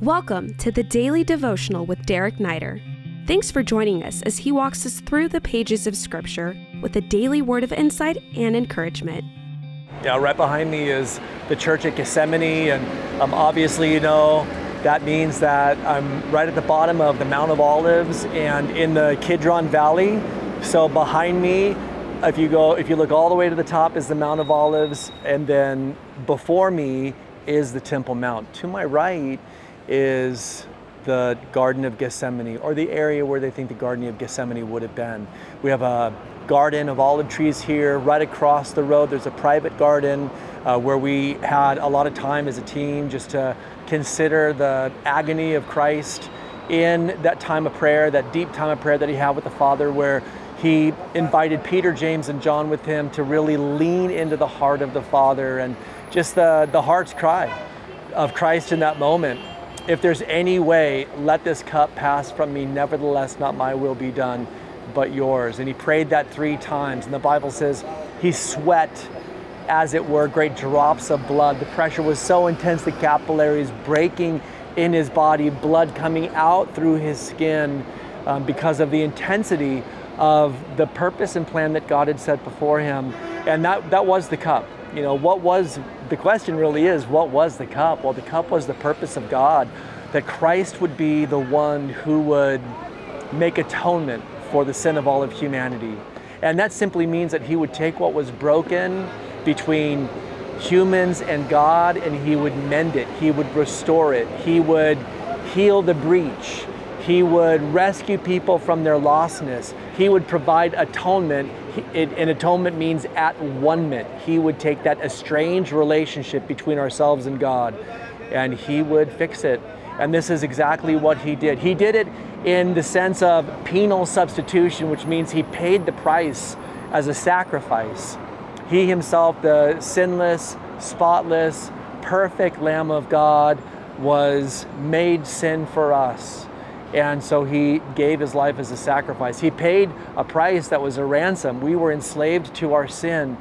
Welcome to the Daily Devotional with Derek Neider. Thanks for joining us as he walks us through the pages of Scripture with a daily word of insight and encouragement. Yeah, right behind me is the church at Gethsemane, and um, obviously, you know, that means that I'm right at the bottom of the Mount of Olives and in the Kidron Valley. So behind me, if you go, if you look all the way to the top, is the Mount of Olives, and then before me is the Temple Mount. To my right is the Garden of Gethsemane, or the area where they think the Garden of Gethsemane would have been. We have a garden of olive trees here. Right across the road, there's a private garden uh, where we had a lot of time as a team just to consider the agony of Christ in that time of prayer, that deep time of prayer that he had with the Father, where he invited Peter, James, and John with him to really lean into the heart of the Father and just the, the heart's cry of Christ in that moment if there's any way, let this cup pass from me. Nevertheless, not my will be done, but yours. And he prayed that three times. And the Bible says he sweat, as it were, great drops of blood. The pressure was so intense, the capillaries breaking in his body, blood coming out through his skin um, because of the intensity of the purpose and plan that God had set before him. And that, that was the cup. You know, what was the question really is what was the cup? Well, the cup was the purpose of God, that Christ would be the one who would make atonement for the sin of all of humanity. And that simply means that he would take what was broken between humans and God and he would mend it, he would restore it, he would heal the breach. He would rescue people from their lostness. He would provide atonement. and atonement means at one. He would take that estranged relationship between ourselves and God and he would fix it. And this is exactly what he did. He did it in the sense of penal substitution, which means he paid the price as a sacrifice. He himself, the sinless, spotless, perfect Lamb of God, was made sin for us and so he gave his life as a sacrifice. He paid a price that was a ransom. We were enslaved to our sin,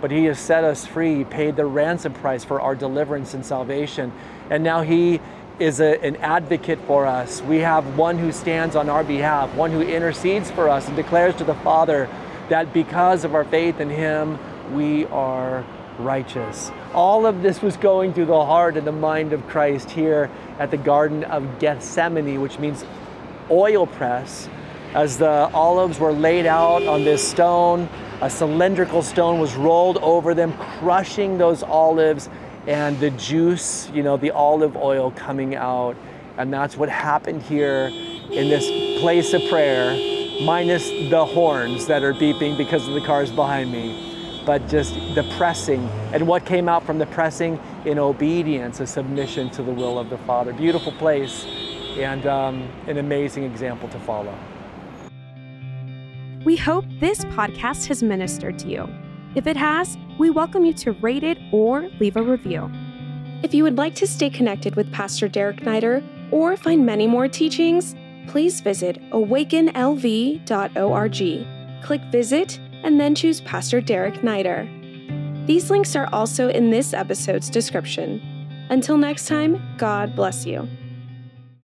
but he has set us free. He paid the ransom price for our deliverance and salvation. And now he is a, an advocate for us. We have one who stands on our behalf, one who intercedes for us and declares to the Father that because of our faith in him, we are righteous. All of this was going through the heart and the mind of Christ here at the Garden of Gethsemane, which means oil press. As the olives were laid out on this stone, a cylindrical stone was rolled over them, crushing those olives and the juice, you know, the olive oil coming out. And that's what happened here in this place of prayer, minus the horns that are beeping because of the cars behind me but just the pressing and what came out from the pressing in obedience, a submission to the will of the Father. Beautiful place and um, an amazing example to follow. We hope this podcast has ministered to you. If it has, we welcome you to rate it or leave a review. If you would like to stay connected with Pastor Derek Neider or find many more teachings, please visit awakenlv.org. Click Visit and then choose Pastor Derek Neider. These links are also in this episode's description. Until next time, God bless you.